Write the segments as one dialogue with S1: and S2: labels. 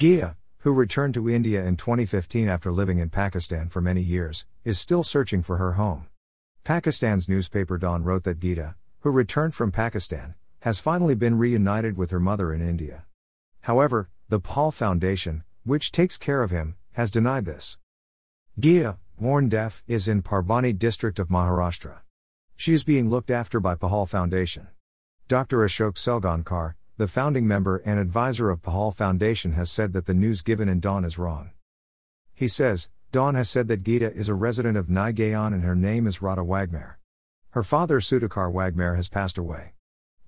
S1: Geeta, who returned to India in 2015 after living in Pakistan for many years, is still searching for her home. Pakistan's newspaper Dawn wrote that Geeta, who returned from Pakistan, has finally been reunited with her mother in India. However, the Pahal Foundation, which takes care of him, has denied this. Geeta, born deaf, is in Parbhani district of Maharashtra. She is being looked after by Pahal Foundation. Dr. Ashok Salgaonkar, the founding member and advisor of Pahal Foundation, has said that the news given in Dawn is wrong. He says, Dawn has said that Geeta is a resident of Naigaon and her name is Radha Waghmare. Her father Sudhakar Waghmare has passed away.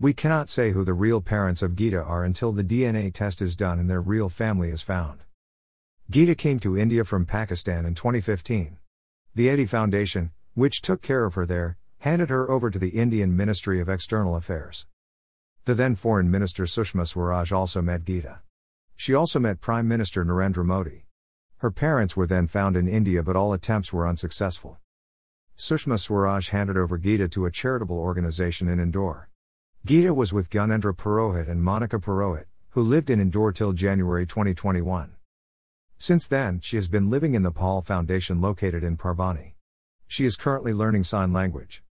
S1: We cannot say who the real parents of Geeta are until the DNA test is done and their real family is found. Geeta came to India from Pakistan in 2015. The Edhi Foundation, which took care of her there, handed her over to the Indian Ministry of External Affairs. The then Foreign Minister Sushma Swaraj also met Geeta. She also met Prime Minister Narendra Modi. Her parents were then found in India, but all attempts were unsuccessful. Sushma Swaraj handed over Geeta to a charitable organization in Indore. Geeta was with Gyanendra Purohit and Monica Purohit, who lived in Indore till January 2021. Since then, she has been living in the Pahal Foundation located in Parbhani. She is currently learning sign language.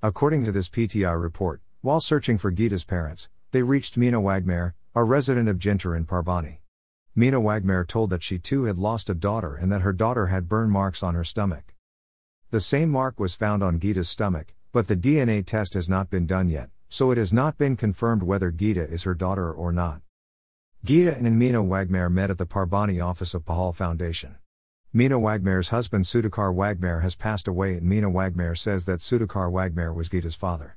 S1: According to this PTI report, while searching for Geeta's parents, they reached Meena Waghmare, a resident of Jintur in Parbhani. Meena Waghmare told that she too had lost a daughter and that her daughter had burn marks on her stomach. The same mark was found on Geeta's stomach, but the DNA test has not been done yet, so it has not been confirmed whether Geeta is her daughter or not. Geeta and Meena Waghmare met at the Parbhani office of Pahal Foundation. Meena Waghmare's husband Sudhakar Waghmare has passed away and Meena Waghmare says that Sudhakar Waghmare was Geeta's father.